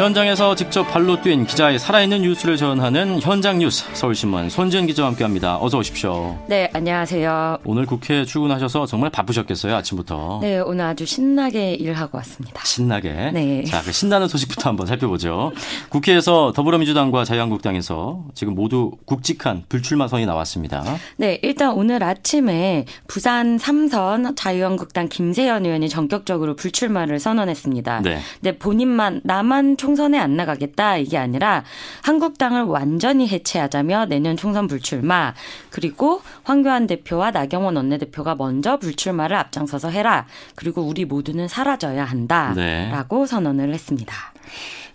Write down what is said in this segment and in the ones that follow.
현장에서 직접 발로 뛴 기자의 살아있는 뉴스를 전하는 현장 뉴스 서울신문 손지은 기자와 함께합니다. 어서 오십시오. 네, 안녕하세요. 오늘 국회 출근하셔서 정말 바쁘셨겠어요 아침부터. 네, 오늘 아주 신나게 일하고 왔습니다. 신나게. 네. 자, 그 신나는 소식부터 한번 살펴보죠. 국회에서 더불어민주당과 자유한국당에서 지금 모두 굵직한 불출마 선이 나왔습니다. 네, 일단 오늘 아침에 부산 3선 자유한국당 김세현 의원이 전격적으로 불출마를 선언했습니다. 네. 근데 본인만 나만 총 선에 안 나가겠다 이게 아니라 한국당을 완전히 해체하자며 내년 총선 불출마 그리고 황교안 대표와 나경원 원내대표가 먼저 불출마를 앞장서서 해라 그리고 우리 모두는 사라져야 한다라고 네. 선언을 했습니다.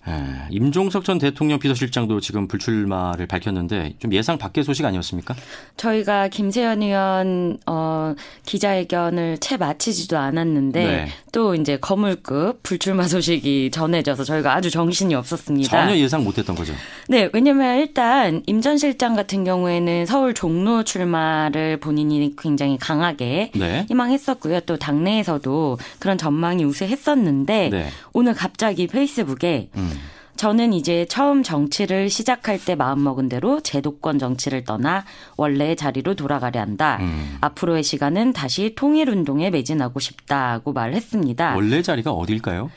에, 임종석 전 대통령 비서실장도 지금 불출마를 밝혔는데 좀 예상 밖의 소식 아니었습니까? 저희가 김세현 의원 어 기자회견을 채 마치지도 않았는데 네. 또 이제 거물급 불출마 소식이 전해져서 저희가 아주 정신이 없었습니다. 전혀 예상 못했던 거죠. 네, 왜냐면 일단 임 전 실장 같은 경우에는 서울 종로 출마를 본인이 굉장히 강하게 네. 희망했었고요. 또 당내에서도 그런 전망이 우세했었는데 네. 오늘 갑자기 페이스북에 음. 저는 이제 처음 정치를 시작할 때 마음먹은 대로 제도권 정치를 떠나 원래의 자리로 돌아가려 한다. 음. 앞으로의 시간은 다시 통일운동에 매진하고 싶다고 말했습니다. 원래 자리가 어딜까요?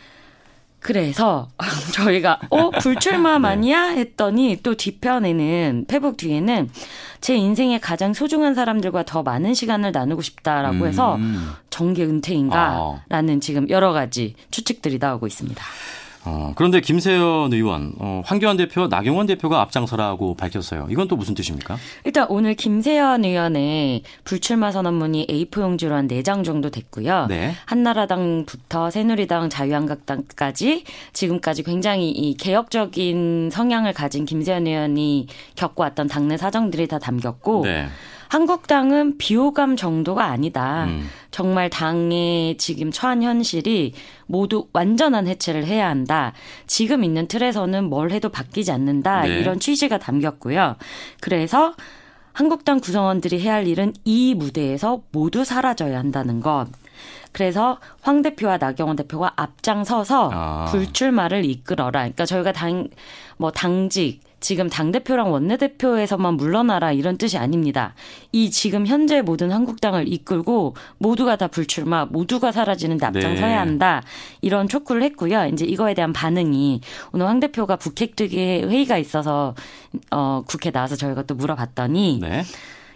그래서 저희가 어 불출마만이야 네. 했더니 또 뒤편에는 페북 뒤에는 제 인생의 가장 소중한 사람들과 더 많은 시간을 나누고 싶다라고 해서 음. 정계 아. 은퇴인가라는 지금 여러 가지 추측들이 나오고 있습니다. 어, 그런데 김세현 의원, 어, 황교안 대표와 나경원 대표가 앞장서라고 밝혔어요. 이건 또 무슨 뜻입니까? 일단 오늘 김세현 의원의 불출마 선언문이 A4 용지로 한 4장 정도 됐고요. 네. 한나라당부터 새누리당, 자유한국당까지 지금까지 굉장히 이 개혁적인 성향을 가진 김세현 의원이 겪어왔던 당내 사정들이 다 담겼고 네. 한국당은 비호감 정도가 아니다. 음. 정말 당의 지금 처한 현실이 모두 완전한 해체를 해야 한다. 지금 있는 틀에서는 뭘 해도 바뀌지 않는다. 네. 이런 취지가 담겼고요. 그래서 한국당 구성원들이 해야 할 일은 이 무대에서 모두 사라져야 한다는 것. 그래서 황 대표와 나경원 대표가 앞장서서 아. 불출마를 이끌어라. 그러니까 저희가 당, 뭐 당직, 지금 당대표랑 원내대표에서만 물러나라 이런 뜻이 아닙니다. 이 지금 현재 모든 한국당을 이끌고 모두가 다 불출마, 모두가 사라지는데 앞장서야 네. 한다. 이런 촉구를 했고요. 이제 이거에 대한 반응이 오늘 황 대표가 북핵특위 회의가 있어서 어, 국회 나와서 저희가 또 물어봤더니 네.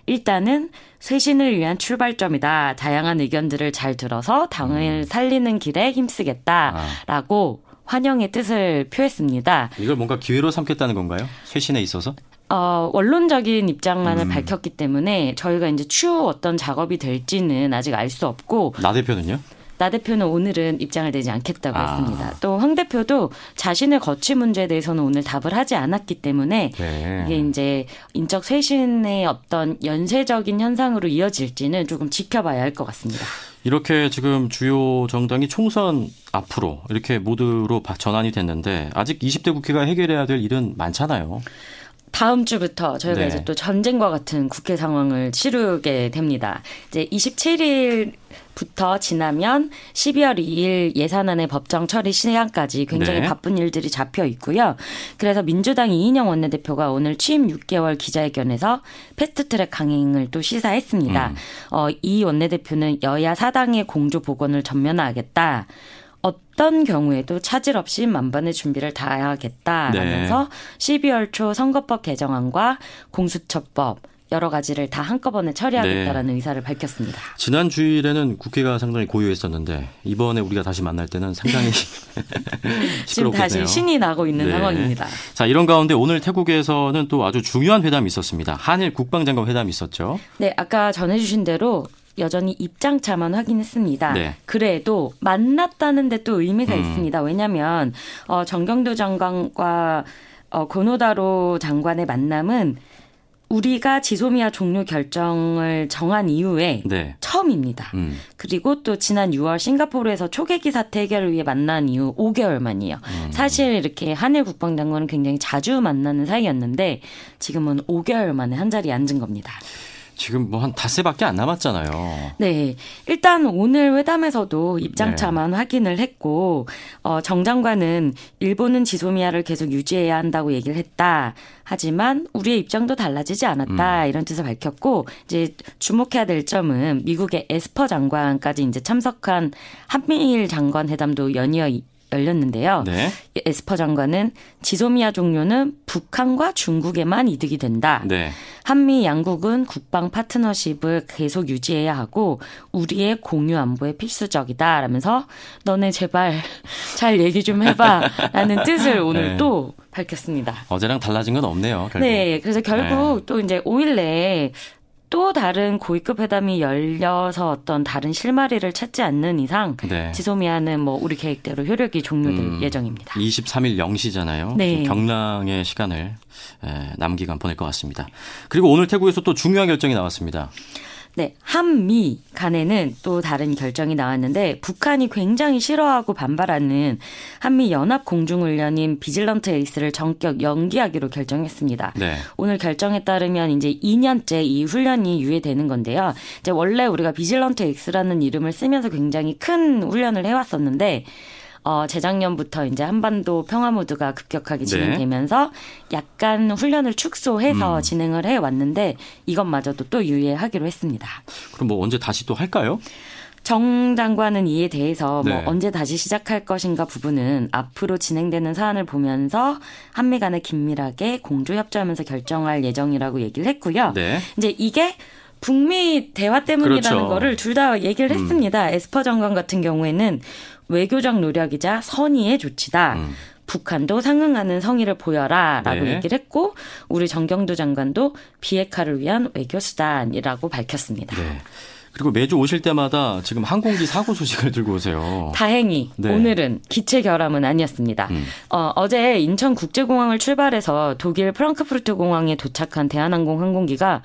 일단은 쇄신을 위한 출발점이다. 다양한 의견들을 잘 들어서 당을 살리는 길에 힘쓰겠다라고 환영의 뜻을 표했습니다. 이걸 뭔가 기회로 삼겠다는 건가요? 쇄신에 있어서? 어, 원론적인 입장만을 음. 밝혔기 때문에 저희가 이제 추후 어떤 작업이 될지는 아직 알 수 없고 나 대표는요? 나 대표는 오늘은 입장을 내지 않겠다고 아. 했습니다. 또 황 대표도 자신의 거취 문제에 대해서는 오늘 답을 하지 않았기 때문에 네. 이게 이제 인적 쇄신의 어떤 연쇄적인 현상으로 이어질지는 조금 지켜봐야 할 것 같습니다. 이렇게 지금 주요 정당이 총선 앞으로 이렇게 모두로 바- 전환이 됐는데 아직 20대 국회가 해결해야 될 일은 많잖아요. 다음 주부터 저희가 네. 이제 또 전쟁과 같은 국회 상황을 치르게 됩니다. 이제 27일 부터 지나면 12월 2일 예산안의 법정 처리 시한까지 굉장히 네. 바쁜 일들이 잡혀 있고요. 그래서 민주당 이인영 원내대표가 오늘 취임 6개월 기자회견에서 패스트트랙 강행을 또 시사했습니다. 음. 어, 이 원내대표는 여야 사당의 공조 복원을 전면화하겠다. 어떤 경우에도 차질 없이 만반의 준비를 다하겠다라면서 12월 초 선거법 개정안과 공수처법 여러 가지를 다 한꺼번에 처리하겠다라는 의사를 밝혔습니다. 지난 주일에는 국회가 상당히 고요했었는데 이번에 우리가 다시 만날 때는 상당히 지금. 다시 신이 나고 있는 네. 상황입니다. 자 이런 가운데 오늘 태국에서는 또 아주 중요한 회담이 있었습니다. 한일 국방장관 회담이 있었죠. 네, 아까 전해주신 대로 여전히 입장차만 확인했습니다. 네. 그래도 만났다는데 또 의미가 음. 있습니다. 왜냐하면 어, 정경도 장관과 어, 고노다로 장관의 만남은 우리가 지소미아 종료 결정을 정한 이후에 네. 처음입니다. 음. 그리고 또 지난 6월 싱가포르에서 초계기 사태 해결을 위해 만난 이후 5개월 만이에요. 음. 사실 이렇게 한일 국방장관은 굉장히 자주 만나는 사이였는데 지금은 5개월 만에 한 자리에 앉은 겁니다. 지금 뭐 한 닷새밖에 안 남았잖아요. 네. 일단 오늘 회담에서도 입장차만 네. 확인을 했고, 어, 정 장관은 일본은 지소미아를 계속 유지해야 한다고 얘기를 했다. 하지만 우리의 입장도 달라지지 않았다. 음. 이런 뜻을 밝혔고, 이제 주목해야 될 점은 미국의 에스퍼 장관까지 이제 참석한 한미일 장관 회담도 연이어 열렸는데요. 네. 에스퍼 장관은 지소미아 종료는 북한과 중국에만 이득이 된다. 네. 한미 양국은 국방 파트너십을 계속 유지해야 하고 우리의 공유 안보에 필수적이다. 라면서 너네 제발 잘 얘기 좀 해봐 라는 뜻을 오늘 네. 또 밝혔습니다. 어제랑 달라진 건 없네요. 결국. 네, 그래서 결국 네. 또 이제 5일 내에 또 다른 고위급 회담이 열려서 어떤 다른 실마리를 찾지 않는 이상 네. 지소미아는 뭐 우리 계획대로 효력이 종료될 음, 예정입니다. 23일 0시잖아요. 네. 경랑의 시간을 남기간 보낼 것 같습니다. 그리고 오늘 태국에서 또 중요한 결정이 나왔습니다. 네, 한미 간에는 또 다른 결정이 나왔는데 북한이 굉장히 싫어하고 반발하는 한미 연합 공중훈련인 비질런트 에이스를 전격 연기하기로 결정했습니다. 네. 오늘 결정에 따르면 이제 2년째 이 훈련이 유예되는 건데요. 이제 원래 우리가 비질런트 에이스라는 이름을 쓰면서 굉장히 큰 훈련을 해왔었는데 어, 재작년부터 이제 한반도 평화 모드가 급격하게 네. 진행되면서 네. 약간 훈련을 축소해서 음. 진행을 해 왔는데 이것마저도 또 유예하기로 했습니다. 그럼 뭐 언제 다시 또 할까요? 정 장관은 이에 대해서 뭐 네. 언제 다시 시작할 것인가 부분은 앞으로 진행되는 사안을 보면서 한미 간에 긴밀하게 공조 협조하면서 결정할 예정이라고 얘기를 했고요. 네. 이제 이게 북미 대화 때문이라는 그렇죠. 거를 둘 다 얘기를 음. 했습니다. 에스퍼 장관 같은 경우에는 외교적 노력이자 선의의 조치다. 음. 북한도 상응하는 성의를 보여라라고 네. 얘기를 했고 우리 정경두 장관도 비핵화를 위한 외교 수단이라고 밝혔습니다. 네. 그리고 매주 오실 때마다 지금 항공기 사고 소식을 들고 오세요. 다행히 네. 오늘은 기체 결함은 아니었습니다. 음. 어, 어제 인천국제공항을 출발해서 독일 프랑크푸르트 공항에 도착한 대한항공 항공기가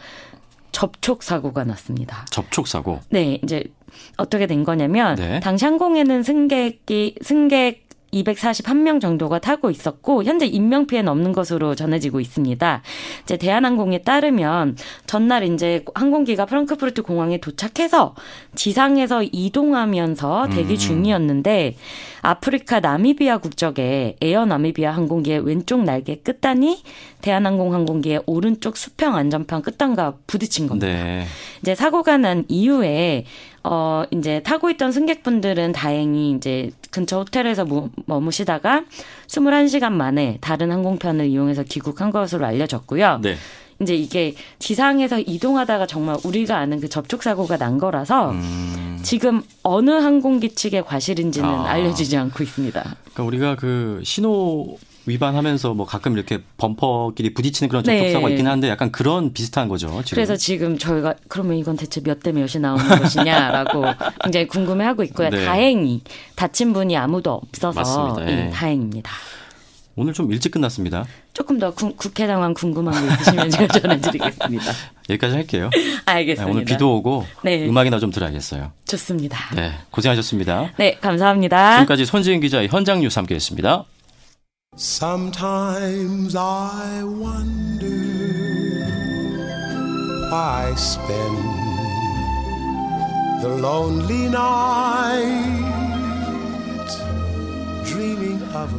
접촉 사고가 났습니다. 접촉 사고? 네, 이제 어떻게 된 거냐면 네. 당시 항공에는 승객이 승객 241명 정도가 타고 있었고 현재 인명 피해는 없는 것으로 전해지고 있습니다. 이제 대한항공에 따르면 전날 이제 항공기가 프랑크푸르트 공항에 도착해서 지상에서 이동하면서 대기 음. 중이었는데 아프리카 나미비아 국적의 에어 나미비아 항공기의 왼쪽 날개 끝단이 대한항공 항공기의 오른쪽 수평 안전판 끝단과 부딪힌 겁니다. 네. 이제 사고가 난 이후에 어, 이제 타고 있던 승객분들은 다행히 이제 근처 호텔에서 머무시다가 21시간 만에 다른 항공편을 이용해서 귀국한 것으로 알려졌고요. 네. 이제 이게 지상에서 이동하다가 정말 우리가 아는 그 접촉 사고가 난 거라서 음. 지금 어느 항공기 측의 과실인지는 아. 알려지지 않고 있습니다. 그러니까 우리가 그 신호 위반하면서 뭐 가끔 이렇게 범퍼끼리 부딪히는 그런 접촉사고가 네. 있긴 한데 약간 그런 비슷한 거죠. 지금. 그래서 지금 저희가 그러면 이건 대체 몇 대 몇이 나오는 것이냐라고 굉장히 궁금해하고 있고요. 네. 다행히 다친 분이 아무도 없어서 네. 다행입니다. 오늘 좀 일찍 끝났습니다. 조금 더 구, 국회 상황 궁금한 거 있으시면 제가 전해드리겠습니다. 여기까지 할게요. 알겠습니다. 네, 오늘 비도 오고 네. 음악이나 좀 들어야겠어요. 좋습니다. 네, 고생하셨습니다. 네, 감사합니다. 지금까지 손지은 기자의 현장 뉴스 함께했습니다. Sometimes I wonder why spend the lonely night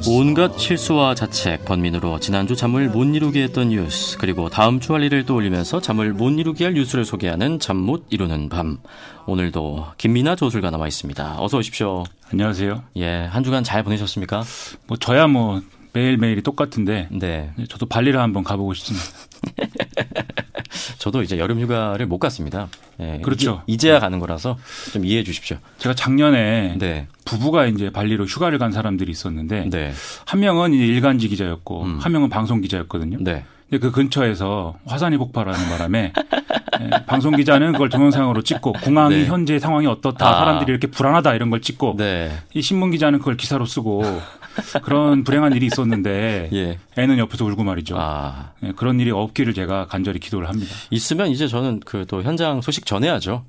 온갖 실수와 자책, 번민으로 지난주 잠을 못 이루게 했던 뉴스, 그리고 다음 주 할 일을 떠올리면서 잠을 못 이루게 할 뉴스를 소개하는 잠 못 이루는 밤. 오늘도 김민아 조술가 나와 있습니다. 어서 오십시오. 안녕하세요. 예, 한 주간 잘 보내셨습니까? 뭐 저야 뭐 매일매일이 똑같은데 네. 저도 발리를 한번 가보고 싶습니다. 저도 이제 여름 휴가를 못 갔습니다. 예, 그렇죠. 이제, 야 가는 거라서 좀 이해해 주십시오. 제가 작년에 네. 부부가 이제 발리로 휴가를 간 사람들이 있었는데 네. 한 명은 일간지 기자였고 음. 한 명은 방송 기자였거든요. 네. 근데 그 근처에서 화산이 폭발하는 바람에 예, 방송 기자는 그걸 동영상으로 찍고 공항이 네. 현재 상황이 어떻다 아. 사람들이 이렇게 불안하다 이런 걸 찍고 네. 이 신문 기자는 그걸 기사로 쓰고 그런 불행한 일이 있었는데 예. 애는 옆에서 울고 말이죠. 아. 예, 그런 일이 없기를 제가 간절히 기도를 합니다. 있으면 이제 저는 그 또 현장 소식 전해야죠.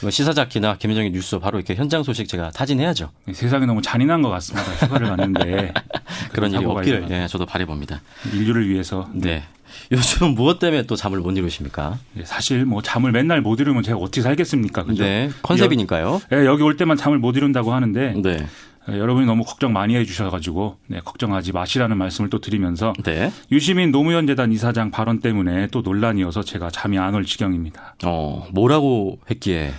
뭐 시사자키나 김현정의 뉴스 바로 이렇게 현장 소식 제가 타진해야죠. 네, 세상이 너무 잔인한 것 같습니다. 휴가를 갔는데 그런 일이 없기를 예, 저도 바래봅니다. 인류를 위해서. 네. 요즘 무엇 때문에 또 잠을 못 이루십니까? 네, 사실 뭐 잠을 맨날 못 이루면 제가 어떻게 살겠습니까? 그죠? 네. 컨셉이니까요. 여, 네, 여기 올 때만 잠을 못 이룬다고 하는데 네. 네, 여러분이 너무 걱정 많이 해주셔가지고 네, 걱정하지 마시라는 말씀을 또 드리면서 네. 유시민 노무현 재단 이사장 발언 때문에 또 논란이어서 제가 잠이 안 올 지경입니다. 어 뭐라고 했기에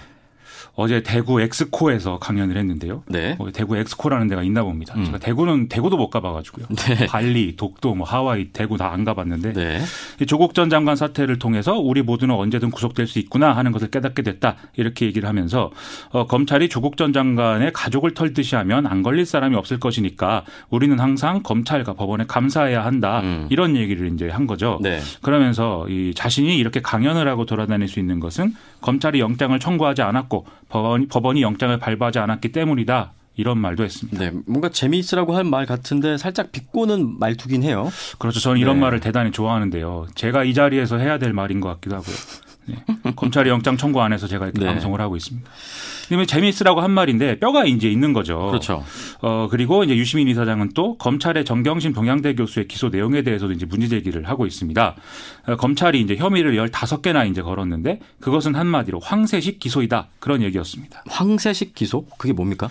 어제 대구 엑스코에서 강연을 했는데요. 네. 어, 대구 엑스코라는 데가 있나 봅니다. 음. 제가 대구는 대구도 못 가봐가지고요. 네. 발리, 독도, 뭐 하와이, 대구 다 안 가봤는데 네. 조국 전 장관 사태를 통해서 우리 모두는 언제든 구속될 수 있구나 하는 것을 깨닫게 됐다 이렇게 얘기를 하면서 어, 검찰이 조국 전 장관의 가족을 털듯이 하면 안 걸릴 사람이 없을 것이니까 우리는 항상 검찰과 법원에 감사해야 한다 음. 이런 얘기를 이제 한 거죠. 네. 그러면서 이 자신이 이렇게 강연을 하고 돌아다닐 수 있는 것은 검찰이 영장을 청구하지 않았고 법원이, 법원이 영장을 발부하지 않았기 때문이다. 이런 말도 했습니다. 네, 뭔가 재미있으라고 한말 같은데 살짝 비꼬는 말투긴 해요. 그렇죠. 저는 이런 네. 말을 대단히 좋아하는데요. 제가 이 자리에서 해야 될 말인 것 같기도 하고요. 네. 검찰이 영장 청구 안 해서 제가 이렇게 네. 방송을 하고 있습니다. 그러면 재미있으라고 한 말인데 뼈가 이제 있는 거죠. 그렇죠. 어 그리고 이제 유시민 이사장은 또 검찰의 정경심 동양대 교수의 기소 내용에 대해서도 이제 문제 제기를 하고 있습니다. 어, 검찰이 이제 혐의를 15개나 이제 걸었는데 그것은 한마디로 황새식 기소이다. 그런 얘기였습니다. 황새식 기소? 그게 뭡니까?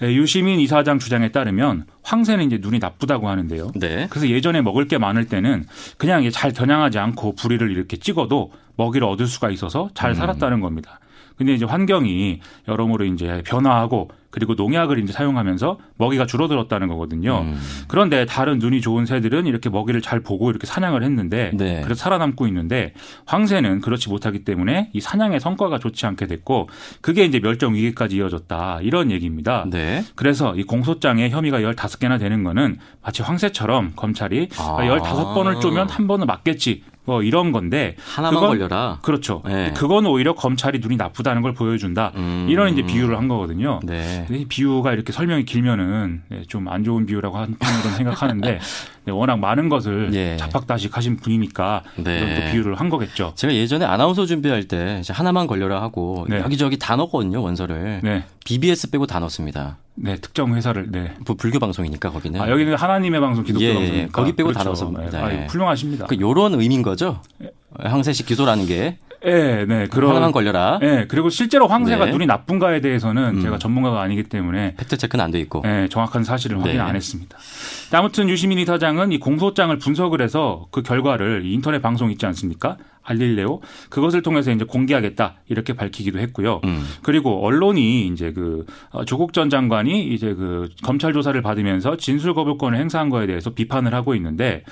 네, 유시민 이사장 주장에 따르면 황새는 이제 눈이 나쁘다고 하는데요. 네. 그래서 예전에 먹을 게 많을 때는 그냥 잘 겨냥하지 않고 부리를 이렇게 찍어도 먹이를 얻을 수가 있어서 잘 음. 살았다는 겁니다. 근데 이제 환경이 여러모로 이제 변화하고 그리고 농약을 이제 사용하면서 먹이가 줄어들었다는 거거든요. 음. 그런데 다른 눈이 좋은 새들은 이렇게 먹이를 잘 보고 이렇게 사냥을 했는데 네. 그래서 살아남고 있는데 황새는 그렇지 못하기 때문에 이 사냥의 성과가 좋지 않게 됐고 그게 이제 멸종 위기까지 이어졌다 이런 얘기입니다. 네. 그래서 이 공소장에 혐의가 15개나 되는 거는 마치 황새처럼 검찰이 아. 15번을 쪼면 한 번은 맞겠지 뭐 이런 건데 하나만 그건, 걸려라. 그렇죠. 네. 그건 오히려 검찰이 눈이 나쁘다는 걸 보여준다. 음. 이런 이제 비유를 한 거거든요. 네. 비유가 이렇게 설명이 길면은 네, 좀안 좋은 비유라고 한편으로는 생각하는데 네, 워낙 많은 것을 예. 자팍다식하신 분이니까 네. 이런 또 비유를 한 거겠죠. 제가 예전에 아나운서 준비할 때 하나만 걸려라 하고 네. 여기저기 다 넣었거든요 원서를. 네. BBS 빼고 다 넣었습니다. 네, 특정 회사를 네. 불교 방송이니까 거기는. 아, 여기는 하나님의 방송 기독교 예, 방송이니까. 거기 빼고 그렇죠. 다 넣었습니다. 네. 아, 훌륭하십니다. 그 요런 의미인 거죠. 황새식 기소라는 게. 네, 네. 그런 하나만 걸려라. 네, 그리고 실제로 황새가 네. 눈이 나쁜가에 대해서는 음. 제가 전문가가 아니기 때문에 팩트 체크는 안 돼 있고. 네, 정확한 사실을 확인 네. 안 했습니다. 아무튼 유시민 이사장은 이 공소장을 분석을 해서 그 결과를 인터넷 방송 있지 않습니까? 알릴레오 그것을 통해서 이제 공개하겠다 이렇게 밝히기도 했고요. 음. 그리고 언론이 이제 그 어, 조국 전 장관이 이제 그 검찰 조사를 받으면서 진술 거부권을 행사한 거에 대해서 비판을 하고 있는데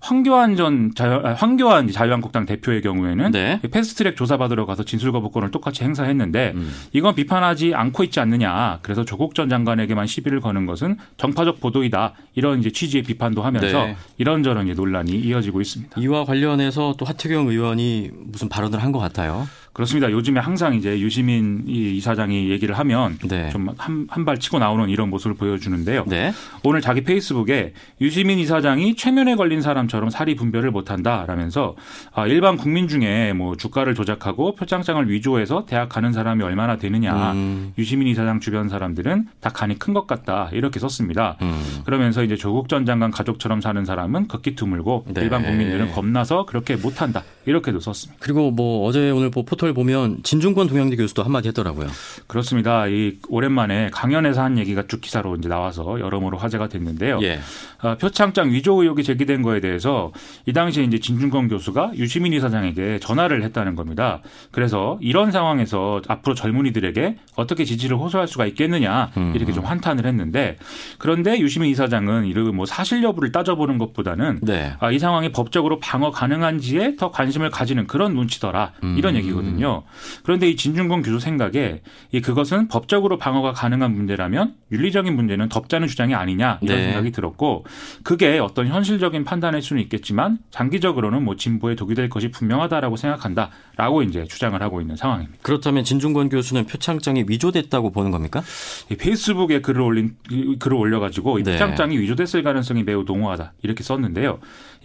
황교안 전 자유, 아, 황교안 자유한국당 대표의 경우에는 네. 패스트트랙 조사 받으러 가서 진술 거부권을 똑같이 행사했는데 음. 이건 비판하지 않고 있지 않느냐. 그래서 조국 전 장관에게만 시비를 거는 것은 정파적 보도이다. 이런 이제 취지의 비판도 하면서 네. 이런저런 논란이 이어지고 있습니다. 이와 관련해서 또 하태경 의원이 의원이 무슨 발언을 한 것 같아요. 그렇습니다. 요즘에 항상 이제 유시민 이사장이 얘기를 하면 네. 좀한 한 발 치고 나오는 이런 모습을 보여주는데요. 네. 오늘 자기 페이스북에 유시민 이사장이 최면에 걸린 사람처럼 사리 분별을 못한다라면서 아, 일반 국민 중에 뭐 주가를 조작하고 표창장을 위조해서 대학 가는 사람이 얼마나 되느냐. 음. 유시민 이사장 주변 사람들은 다 간이 큰 것 같다 이렇게 썼습니다. 음. 그러면서 이제 조국 전 장관 가족처럼 사는 사람은 극기 드물고 네. 일반 국민들은 겁나서 그렇게 못한다 이렇게도 썼습니다. 그리고 뭐 어제 오늘 뭐 포털 보면 진중권 동양대 교수도 한마디 했더라고요. 그렇습니다. 이 오랜만에 강연에서 한 얘기가 쭉 기사로 이제 나와서 여러모로 화제가 됐는데요. 예. 어, 표창장 위조 의혹이 제기된 거에 대해서 이 당시에 이제 진중권 교수가 유시민 이사장에게 전화를 했다는 겁니다. 그래서 이런 상황에서 앞으로 젊은이들에게 어떻게 지지를 호소할 수가 있겠느냐 이렇게 좀 한탄을 했는데 그런데 유시민 이사장은 이런 뭐 사실 여부를 따져보는 것보다는 네. 아, 이 상황이 법적으로 방어 가능한지에 더 관심 을 가지는 그런 눈치더라 이런 음. 얘기거든요. 그런데 이 진중권 교수 생각에 이 그것은 법적으로 방어가 가능한 문제라면 윤리적인 문제는 덮자는 주장이 아니냐 이런 네. 생각이 들었고 그게 어떤 현실적인 판단일 수는 있겠지만 장기적으로는 뭐 진보에 독이 될 것이 분명하다라고 생각한다라고 이제 주장을 하고 있는 상황입니다. 그렇다면 진중권 교수는 표창장이 위조됐다고 보는 겁니까? 이 페이스북에 글을 올린 글을 올려가지고 이 네. 표창장이 위조됐을 가능성이 매우 농후하다 이렇게 썼는데요.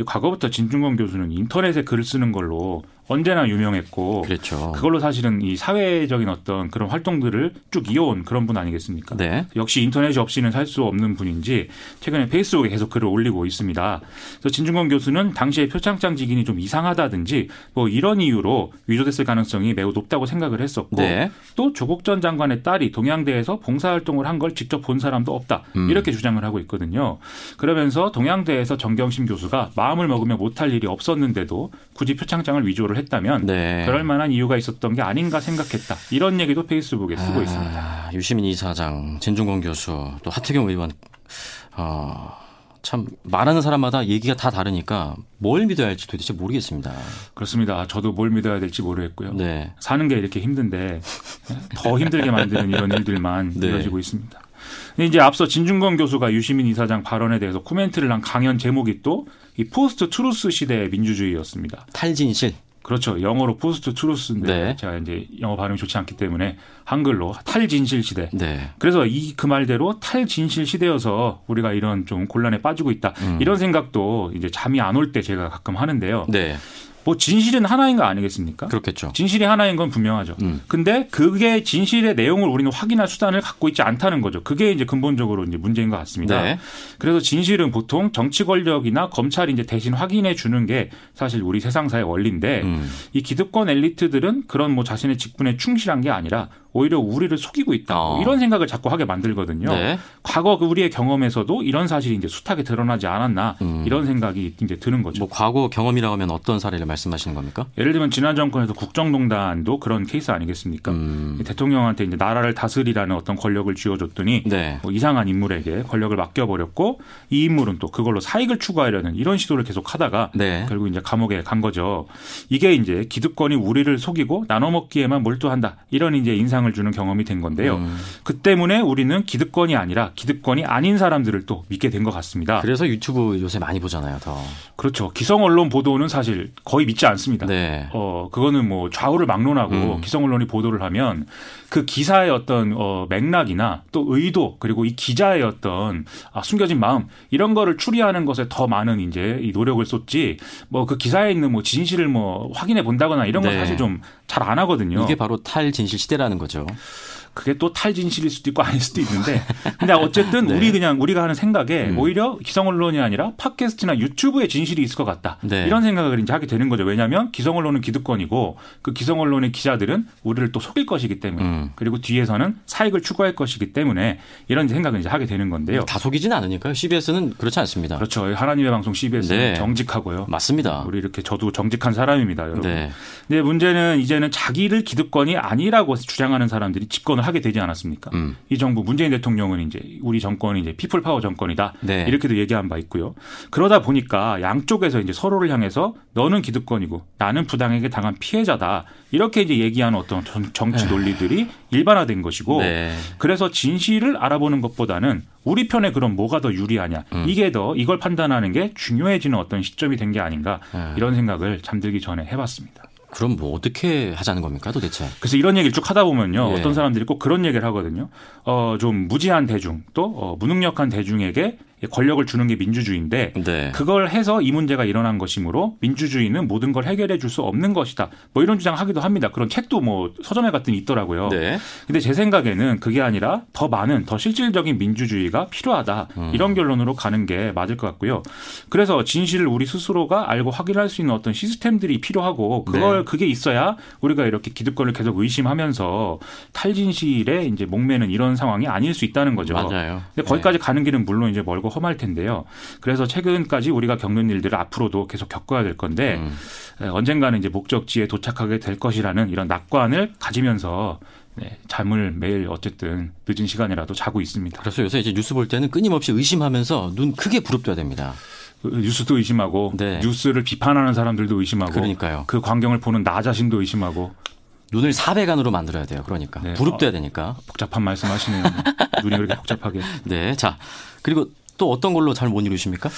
과거부터 진중권 교수는 인터넷에 글을 쓰는 걸로 언제나 유명했고 그렇죠. 그걸로 사실은 이 사회적인 어떤 그런 활동들을 쭉 이어온 그런 분 아니겠습니까? 네. 역시 인터넷이 없이는 살 수 없는 분인지 최근에 페이스북에 계속 글을 올리고 있습니다. 그래서 진중권 교수는 당시에 표창장 직인이 좀 이상하다든지 뭐 이런 이유로 위조됐을 가능성이 매우 높다고 생각을 했었고 네. 또 조국 전 장관의 딸이 동양대에서 봉사활동을 한 걸 직접 본 사람도 없다 음. 이렇게 주장을 하고 있거든요. 그러면서 동양대에서 정경심 교수가 마음을 먹으면 못할 일이 없었는데도 굳이 표창장을 위조를 했다면 네. 그럴 만한 이유가 있었던 게 아닌가 생각했다. 이런 얘기도 페이스북에 쓰고 아, 있습니다. 유시민 이사장, 진중권 교수, 또 하태경 의원 어, 참 말하는 사람마다 얘기가 다 다르니까 뭘 믿어야 할지 도대체 모르겠습니다. 그렇습니다. 저도 뭘 믿어야 될지 모르겠고요. 네. 사는 게 이렇게 힘든데 더 힘들게 만드는 이런 일들만 네. 이어지고 있습니다. 이제 앞서 진중권 교수가 유시민 이사장 발언에 대해서 코멘트를 한 강연 제목이 또 이 post truth 시대의 민주주의였습니다. 탈진실. 그렇죠. 영어로 post truth인데 네. 제가 이제 영어 발음이 좋지 않기 때문에 한글로 탈진실 시대. 네. 그래서 이 그 말대로 탈진실 시대여서 우리가 이런 좀 곤란에 빠지고 있다. 음. 이런 생각도 이제 잠이 안 올 때 제가 가끔 하는데요. 네. 뭐 진실은 하나인 거 아니겠습니까? 그렇겠죠. 진실이 하나인 건 분명하죠. 음. 근데 그게 진실의 내용을 우리는 확인할 수단을 갖고 있지 않다는 거죠. 그게 이제 근본적으로 이제 문제인 것 같습니다. 네. 그래서 진실은 보통 정치 권력이나 검찰이 이제 대신 확인해 주는 게 사실 우리 세상사의 원리인데 음. 이 기득권 엘리트들은 그런 뭐 자신의 직분에 충실한 게 아니라 오히려 우리를 속이고 있다. 어. 이런 생각을 자꾸 하게 만들거든요. 네. 과거 그 우리의 경험에서도 이런 사실이 이제 숱하게 드러나지 않았나 음. 이런 생각이 이제 드는 거죠. 뭐 과거 경험이라고 하면 어떤 사례를 말씀하시는 겁니까? 예를 들면 지난 정권에서 국정농단도 그런 케이스 아니겠습니까? 음. 대통령한테 이제 나라를 다스리라는 어떤 권력을 쥐어줬더니 네. 뭐 이상한 인물에게 권력을 맡겨버렸고 이 인물은 또 그걸로 사익을 추구하려는 이런 시도를 계속 하다가 네. 결국 이제 감옥에 간 거죠. 이게 이제 기득권이 우리를 속이고 나눠먹기에만 몰두한다 이런 이제 인상 영향을 주는 경험이 된 건데요. 음. 그 때문에 우리는 기득권이 아니라 기득권이 아닌 사람들을 또 믿게 된 것 같습니다. 그래서 유튜브 요새 많이 보잖아요, 더. 그렇죠. 기성 언론 보도는 사실 거의 믿지 않습니다. 네. 어, 그거는 뭐 좌우를 막론하고 음. 기성 언론이 보도를 하면 그 기사의 어떤 어, 맥락이나 또 의도 그리고 이 기자의 어떤 아, 숨겨진 마음 이런 거를 추리하는 것에 더 많은 이제 이 노력을 쏟지 뭐 그 기사에 있는 뭐 진실을 뭐 확인해 본다거나 이런 건 네. 사실 좀 잘 안 하거든요. 이게 바로 탈 진실 시대라는 거죠. 그게 또 탈진실일 수도 있고 아닐 수도 있는데 근데 어쨌든 네. 우리 그냥 우리가 하는 생각에 음. 오히려 기성 언론이 아니라 팟캐스트나 유튜브에 진실이 있을 것 같다 네. 이런 생각을 이제 하게 되는 거죠 왜냐하면 기성 언론은 기득권이고 그 기성 언론의 기자들은 우리를 또 속일 것이기 때문에 음. 그리고 뒤에서는 사익을 추구할 것이기 때문에 이런 생각을 이제 하게 되는 건데요 다 속이진 않으니까요 CBS는 그렇지 않습니다 그렇죠 하나님의 방송 CBS는 네. 정직하고요 맞습니다 우리 이렇게 저도 정직한 사람입니다 여러분 네. 근데 문제는 이제는 자기를 기득권이 아니라고 주장하는 사람들이 집권을 하게 되지 않았습니까? 음. 이 정부 문재인 대통령은 이제 우리 정권이 이제 people power 정권이다. 네. 이렇게도 얘기한 바 있고요. 그러다 보니까 양쪽에서 이제 서로를 향해서 너는 기득권이고 나는 부당하게 당한 피해자다. 이렇게 이제 얘기하는 어떤 정치 네. 논리들이 일반화된 것이고 네. 그래서 진실을 알아보는 것보다는 우리 편에 그럼 뭐가 더 유리하냐 음. 이게 더 이걸 판단하는 게 중요해지는 어떤 시점이 된 게 아닌가 네. 이런 생각을 잠들기 전에 해봤습니다. 그럼 뭐 어떻게 하자는 겁니까 도대체? 그래서 이런 얘기를 쭉 하다 보면요. 예. 어떤 사람들이 꼭 그런 얘기를 하거든요. 어, 좀 무지한 대중 또 어, 무능력한 대중에게 권력을 주는 게 민주주의인데 네. 그걸 해서 이 문제가 일어난 것이므로 민주주의는 모든 걸 해결해 줄 수 없는 것이다. 뭐 이런 주장하기도 합니다. 그런 책도 뭐 서점에 같은 있더라고요. 네. 근데 제 생각에는 그게 아니라 더 많은 더 실질적인 민주주의가 필요하다. 음. 이런 결론으로 가는 게 맞을 것 같고요. 그래서 진실을 우리 스스로가 알고 확인할 수 있는 어떤 시스템들이 필요하고 그걸 네. 그게 있어야 우리가 이렇게 기득권을 계속 의심하면서 탈진실에 이제 목매는 이런 상황이 아닐 수 있다는 거죠. 맞아요. 근데 거기까지 네. 가는 길은 물론 이제 멀고 험할 텐데요. 그래서 최근까지 우리가 겪는 일들을 앞으로도 계속 겪어야 될 건데 음. 언젠가는 이제 목적지에 도착하게 될 것이라는 이런 낙관을 가지면서 네, 잠을 매일 어쨌든 늦은 시간이라도 자고 있습니다. 그래서 요새 이제 뉴스 볼 때는 끊임없이 의심하면서 눈 크게 부릅떠야 됩니다. 그 뉴스도 의심하고 네. 뉴스를 비판하는 사람들도 의심하고 그러니까요. 그 광경을 보는 나 자신도 의심하고 눈을 사배간으로 만들어야 돼요. 그러니까 네. 부릅떠야 되니까. 복잡한 말씀하시네요. 눈이 그렇게 복잡하게. 네, 자 그리고 또 어떤 걸로 잘 못 이루십니까?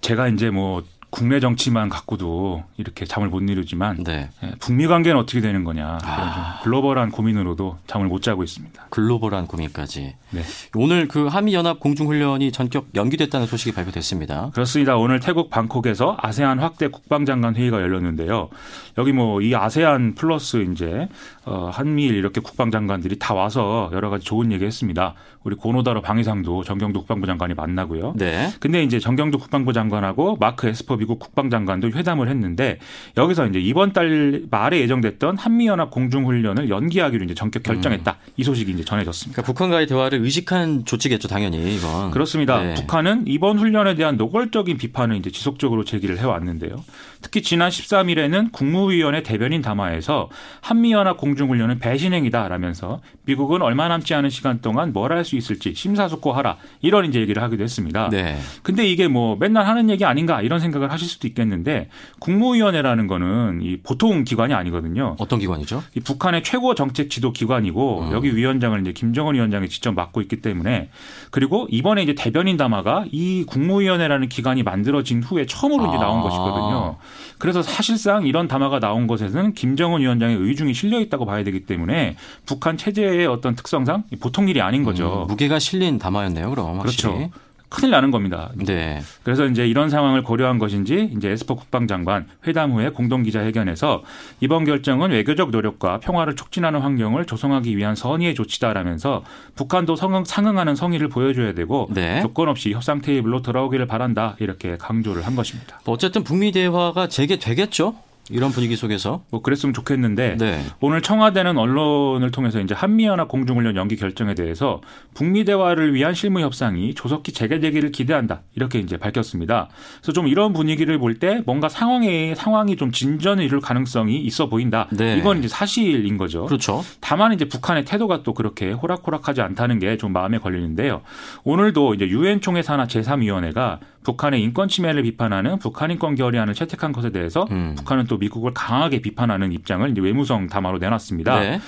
제가 이제 뭐 국내 정치만 갖고도 이렇게 잠을 못 이루지만 네. 예, 북미 관계는 어떻게 되는 거냐 아. 글로벌한 고민으로도 잠을 못 자고 있습니다. 글로벌한 고민까지. 네. 오늘 그 한미 연합 공중 훈련이 전격 연기됐다는 소식이 발표됐습니다. 그렇습니다. 오늘 태국 방콕에서 아세안 확대 국방장관 회의가 열렸는데요. 여기 뭐 이 아세안 플러스 이제 어 한미일 이렇게 국방장관들이 다 와서 여러 가지 좋은 얘기 했습니다. 우리 고노다로 방위상도 정경두 국방부 장관이 만나고요. 네. 근데 이제 정경두 국방부 장관하고 마크 에스퍼 미국 국방장관도 회담을 했는데 여기서 이제 이번 달 말에 예정됐던 한미연합 공중훈련을 연기하기로 이제 전격 결정했다. 음. 이 소식이 이제 전해졌습니다. 그러니까 북한과의 대화를 의식한 조치겠죠, 당연히 이건. 그렇습니다. 네. 북한은 이번 훈련에 대한 노골적인 비판을 이제 지속적으로 제기를 해왔는데요. 특히 지난 13일에는 국무위원회 대변인 담화에서 한미연합 공중훈련은 배신행위다라면서 미국은 얼마 남지 않은 시간 동안 뭘 할 수 있을지 심사숙고하라 이런 이제 얘기를 하기도 했습니다. 네. 근데 이게 뭐 맨날 하는 얘기 아닌가 이런 생각을 하실 수도 있겠는데 국무위원회라는 거는 이 보통 기관이 아니거든요. 어떤 기관이죠? 이 북한의 최고 정책 지도 기관이고 음. 여기 위원장을 이제 김정은 위원장이 직접 맡고 있기 때문에 그리고 이번에 이제 대변인 담화가 이 국무위원회라는 기관이 만들어진 후에 처음으로 이제 나온 아. 것이거든요. 그래서 사실상 이런 담화가 나온 것에서는 김정은 위원장의 의중이 실려 있다고 봐야 되기 때문에 북한 체제의 어떤 특성상 보통 일이 아닌 거죠. 음, 무게가 실린 담화였네요, 그럼. 확실히. 그렇죠. 큰일 나는 겁니다. 네. 그래서 이제 이런 상황을 고려한 것인지 이제 에스퍼 국방장관 회담 후에 공동 기자회견에서 이번 결정은 외교적 노력과 평화를 촉진하는 환경을 조성하기 위한 선의의 조치다라면서 북한도 성응, 상응하는 성의를 보여줘야 되고 네. 조건 없이 협상 테이블로 돌아오기를 바란다 이렇게 강조를 한 것입니다. 어쨌든 북미 대화가 재개되겠죠? 이런 분위기 속에서 뭐 그랬으면 좋겠는데 네. 오늘 청와대는 언론을 통해서 이제 한미연합 공중훈련 연기 결정에 대해서 북미 대화를 위한 실무 협상이 조속히 재개되기를 기대한다 이렇게 이제 밝혔습니다. 그래서 좀 이런 분위기를 볼 때 뭔가 상황에 상황이 좀 진전을 이룰 가능성이 있어 보인다. 네. 이건 이제 사실인 거죠. 그렇죠. 다만 이제 북한의 태도가 또 그렇게 호락호락하지 않다는 게 좀 마음에 걸리는데요. 오늘도 이제 유엔 총회 산하 제3위원회가 북한의 인권 침해를 비판하는 북한 인권 결의안을 채택한 것에 대해서 음. 북한은 또 미국을 강하게 비판하는 입장을 외무성 담화로 내놨습니다. 네.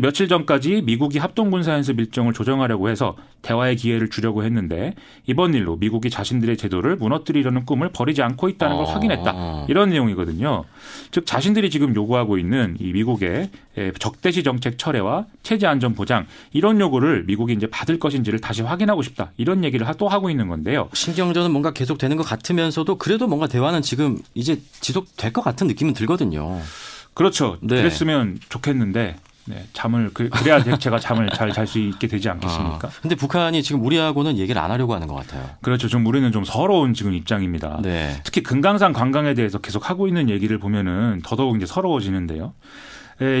며칠 전까지 미국이 합동 군사 연습 일정을 조정하려고 해서 대화의 기회를 주려고 했는데 이번 일로 미국이 자신들의 제도를 무너뜨리려는 꿈을 버리지 않고 있다는 걸 어. 확인했다. 이런 내용이거든요. 즉 자신들이 지금 요구하고 있는 이 미국의 적대시 정책 철회와 체제 안전 보장 이런 요구를 미국이 이제 받을 것인지를 다시 확인하고 싶다. 이런 얘기를 또 하고 있는 건데요. 신경전은 뭔가 계속 계속되는 것 같으면서도 그래도 뭔가 대화는 지금 이제 지속될 것 같은 느낌은 들거든요. 그렇죠. 네. 그랬으면 좋겠는데 네, 잠을 그, 래야 제가 잠을 잘 잘 수 있게 되지 않겠습니까? 아, 근데 북한이 지금 우리하고는 얘기를 안 하려고 하는 것 같아요. 그렇죠. 좀 우리는 좀 서러운 지금 입장입니다. 네. 특히 금강산 관광에 대해서 계속 하고 있는 얘기를 보면은 더더욱 이제 서러워지는데요.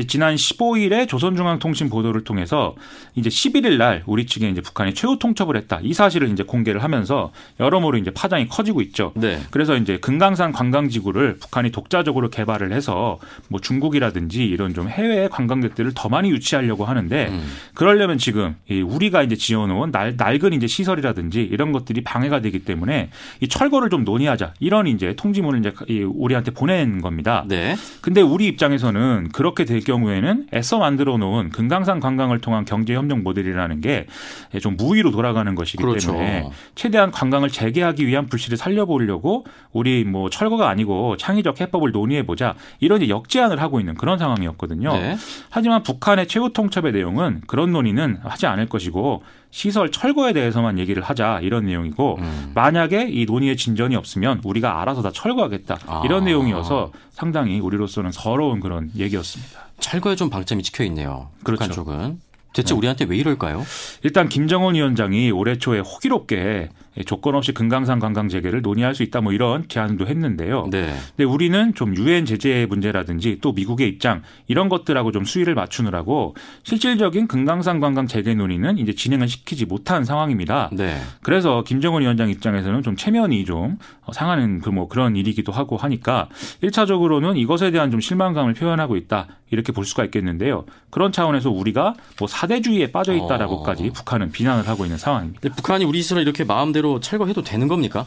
지난 15일에 조선중앙통신 보도를 통해서 이제 11일 날 우리 측에 이제 북한이 최후 통첩을 했다. 이 사실을 이제 공개를 하면서 여러모로 이제 파장이 커지고 있죠. 네. 그래서 이제 금강산 관광지구를 북한이 독자적으로 개발을 해서 뭐 중국이라든지 이런 좀 해외 관광객들을 더 많이 유치하려고 하는데 음. 그러려면 지금 우리가 이제 지어놓은 날, 낡은 이제 시설이라든지 이런 것들이 방해가 되기 때문에 이 철거를 좀 논의하자 이런 이제 통지문을 이제 우리한테 보낸 겁니다. 네. 근데 우리 입장에서는 그렇게 될 경우에는 애써 만들어 놓은 금강산 관광을 통한 경제 협력 모델이라는 게 좀 무위로 돌아가는 것이기 그렇죠. 때문에 최대한 관광을 재개하기 위한 불씨를 살려보려고 우리 뭐 철거가 아니고 창의적 해법을 논의해 보자 이런 역제안을 하고 있는 그런 상황이었거든요. 네. 하지만 북한의 최후 통첩의 내용은 그런 논의는 하지 않을 것이고 시설 철거에 대해서만 얘기를 하자 이런 내용이고 음. 만약에 이 논의에 진전이 없으면 우리가 알아서 다 철거하겠다 이런 아. 내용이어서 상당히 우리로서는 서러운 그런 얘기였습니다. 철거에 좀 방점이 찍혀 있네요. 그렇죠. 쪽은. 대체 네. 우리한테 왜 이럴까요? 일단 김정은 위원장이 올해 초에 호기롭게 조건 없이 금강산 관광 재개를 논의할 수 있다 뭐 이런 제안도 했는데요. 네. 근데 우리는 좀 유엔 제재 문제라든지 또 미국의 입장 이런 것들하고 좀 수위를 맞추느라고 실질적인 금강산 관광 재개 논의는 이제 진행을 시키지 못한 상황입니다. 네. 그래서 김정은 위원장 입장에서는 좀 체면이 좀 상하는 그 뭐 그런 일이기도 하고 하니까 1차적으로는 이것에 대한 좀 실망감을 표현하고 있다. 이렇게 볼 수가 있겠는데요. 그런 차원에서 우리가 뭐 사대주의에 빠져 있다라고까지 어. 북한은 비난을 하고 있는 상황입니다. 북한이 우리 스스로 이렇게 마음대로 강제로 철거해도 되는 겁니까?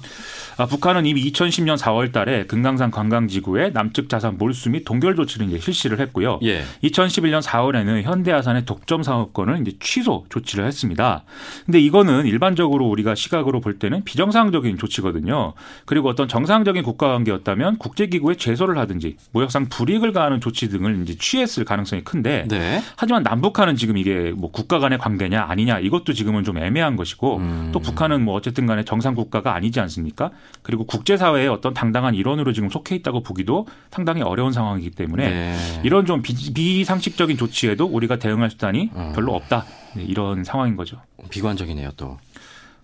아, 북한은 이미 2010년 4월 달에 금강산 관광지구에 남측 자산 몰수 및 동결 조치를 이제 실시를 했고요. 예. 2011년 4월에는 현대아산의 독점 사업권을 이제 취소 조치를 했습니다. 근데 이거는 일반적으로 우리가 시각으로 볼 때는 비정상적인 조치거든요. 그리고 어떤 정상적인 국가 관계였다면 국제기구에 제소를 하든지 무역상 불이익을 가하는 조치 등을 이제 취했을 가능성이 큰데 네. 하지만 남북한은 지금 이게 뭐 국가 간의 관계냐 아니냐 이것도 지금은 좀 애매한 것이고 음. 또 북한은 뭐 어쨌든 간에 정상 국가가 아니지 않습니까? 그리고 국제사회의 어떤 당당한 일원으로 지금 속해 있다고 보기도 상당히 어려운 상황이기 때문에 네. 이런 좀 비, 상식적인 조치에도 우리가 대응할 수단이 음. 별로 없다. 네, 이런 상황인 거죠. 비관적이네요, 또.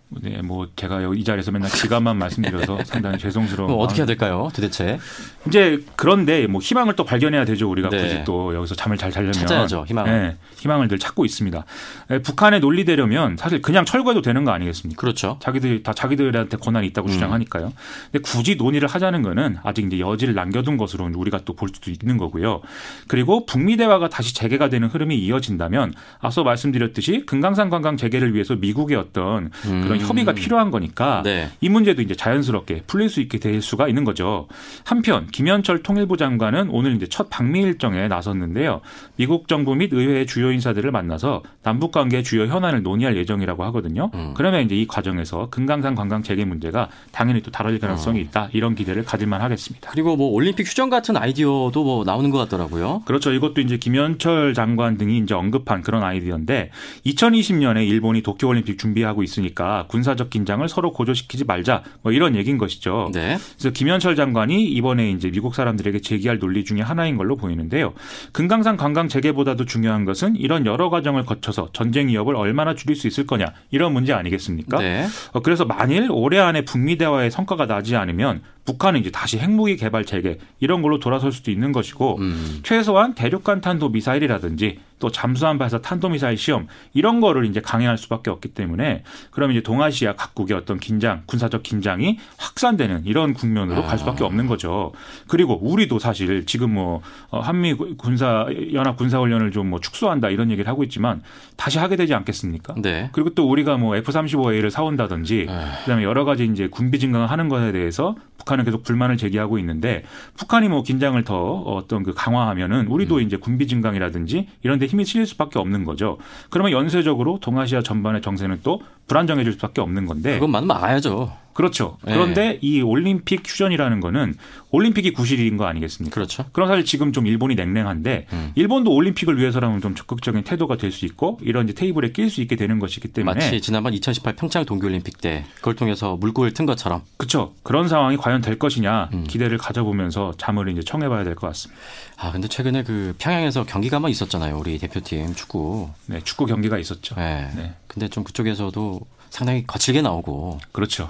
네, 뭐 제가 이 자리에서 맨날 지갑만 말씀드려서 상당히 죄송스러운. 뭐 어떻게 해야 될까요, 도대체? 이제 그런데 뭐 희망을 또 발견해야 되죠. 우리가 네. 굳이 또 여기서 잠을 잘 자려면 찾아야죠. 희망. 네, 희망을 늘 찾고 있습니다. 네, 북한에 논리되려면 사실 그냥 철거해도 되는 거 아니겠습니까? 그렇죠. 자기들이 다 자기들한테 권한이 있다고 음. 주장하니까요. 근데 굳이 논의를 하자는 거는 아직 이제 여지를 남겨둔 것으로 우리가 또 볼 수도 있는 거고요. 그리고 북미 대화가 다시 재개가 되는 흐름이 이어진다면 앞서 말씀드렸듯이 금강산 관광 재개를 위해서 미국의 어떤 음. 그런 협의가 필요한 거니까 네. 이 문제도 이제 자연스럽게 풀릴 수 있게 될 수가 있는 거죠. 한편 김현철 통일부 장관은 오늘 이제 첫 방미 일정에 나섰는데요. 미국 정부 및 의회의 주요 인사들을 만나서 남북 관계 주요 현안을 논의할 예정이라고 하거든요. 음. 그러면 이제 이 과정에서 금강산 관광 재개 문제가 당연히 또 다뤄질 가능성이 어. 있다. 이런 기대를 가질만 하겠습니다. 그리고 뭐 올림픽 휴전 같은 아이디어도 뭐 나오는 것 같더라고요. 그렇죠. 이것도 이제 김현철 장관 등이 이제 언급한 그런 아이디어인데 2020년에 일본이 도쿄 올림픽 준비하고 있으니까 군사적 긴장을 서로 고조시키지 말자 뭐 이런 얘기인 것이죠. 네. 그래서 김현철 장관이 이번에 이제 미국 사람들에게 제기할 논리 중에 하나인 걸로 보이는데요. 금강산 관광 재개보다도 중요한 것은 이런 여러 과정을 거쳐서 전쟁 위협을 얼마나 줄일 수 있을 거냐 이런 문제 아니겠습니까? 네. 어, 그래서 만일 올해 안에 북미 대화의 성과가 나지 않으면 북한은 이제 다시 핵무기 개발 재개 이런 걸로 돌아설 수도 있는 것이고 음. 최소한 대륙간 탄도 미사일이라든지 또 잠수함 발사 탄도 미사일 시험 이런 거를 이제 강행할 수밖에 없기 때문에 그럼 이제 동아시아 각국의 어떤 긴장, 군사적 긴장이 확산되는 이런 국면으로 갈 수밖에 아. 없는 거죠. 그리고 우리도 사실 지금 뭐 어, 한미 군사 연합 군사 훈련을 좀 뭐 축소한다 이런 얘기를 하고 있지만 다시 하게 되지 않겠습니까? 네. 그리고 또 우리가 뭐 F-35A를 사온다든지 아. 그다음에 여러 가지 이제 군비 증강을 하는 것에 대해서 북한 은 계속 불만을 제기하고 있는데 북한이 뭐 긴장을 더 어떤 그 강화하면은 우리도 음. 이제 군비 증강이라든지 이런 데 힘이 실릴 수밖에 없는 거죠. 그러면 연쇄적으로 동아시아 전반의 정세는 또 불안정해질 수밖에 없는 건데. 그것만 막아야죠. 그렇죠. 네. 그런데 이 올림픽 휴전이라는 거는 올림픽이 구실인 거 아니겠습니까? 그렇죠. 그럼 사실 지금 좀 일본이 냉랭한데 음. 일본도 올림픽을 위해서라면 좀 적극적인 태도가 될 수 있고 이런 이제 테이블에 낄 수 있게 되는 것이기 때문에 마치 지난번 2018 평창 동계올림픽 때 그걸 통해서 물꼬를 튼 것처럼 그렇죠. 그런 상황이 과연 될 것이냐 음. 기대를 가져보면서 잠을 이제 청해봐야 될 것 같습니다. 아 근데 최근에 그 평양에서 경기가만 있었잖아요. 우리 대표팀 축구. 네, 축구 경기가 있었죠. 네. 네. 근데 좀 그쪽에서도 상당히 거칠게 나오고 그렇죠.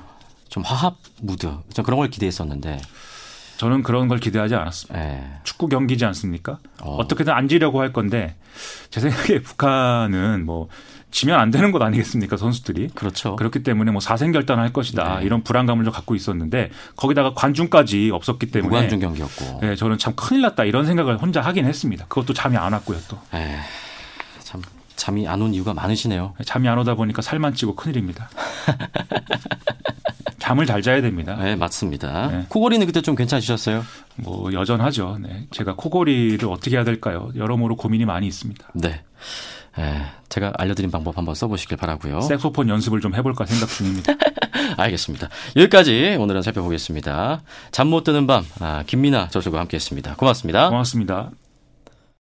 좀 화합 무드. 좀 그런 걸 기대했었는데. 저는 그런 걸 기대하지 않았습니다. 네. 축구 경기지 않습니까? 어. 떻게든안 지려고 할 건데 제 생각에 북한은 뭐 지면 안 되는 것 아니겠습니까 선수들이? 그렇죠. 그렇기 때문에 뭐 사생결단할 것이다. 네. 이런 불안감을 좀 갖고 있었는데 거기다가 관중까지 없었기 때문에 무관중 경기였고. 네 저는 참 큰일 났다 이런 생각을 혼자 하긴 했습니다. 그것도 잠이 안 왔고요 또. 에이, 참 잠이 안 온 이유가 많으시네요. 잠이 안 오다 보니까 살만 찌고 큰일입니다 잠을 잘 자야 됩니다. 네, 맞습니다. 네. 코골이는 그때 좀 괜찮으셨어요? 뭐 여전하죠. 네. 제가 코골이를 어떻게 해야 될까요? 여러모로 고민이 많이 있습니다. 네. 에, 제가 알려드린 방법 한번 써보시길 바라고요. 색소폰 연습을 좀 해볼까 생각 중입니다. 알겠습니다. 여기까지 오늘은 살펴보겠습니다. 잠 못 드는 밤 아, 김민아 저수가 함께했습니다. 고맙습니다. 고맙습니다.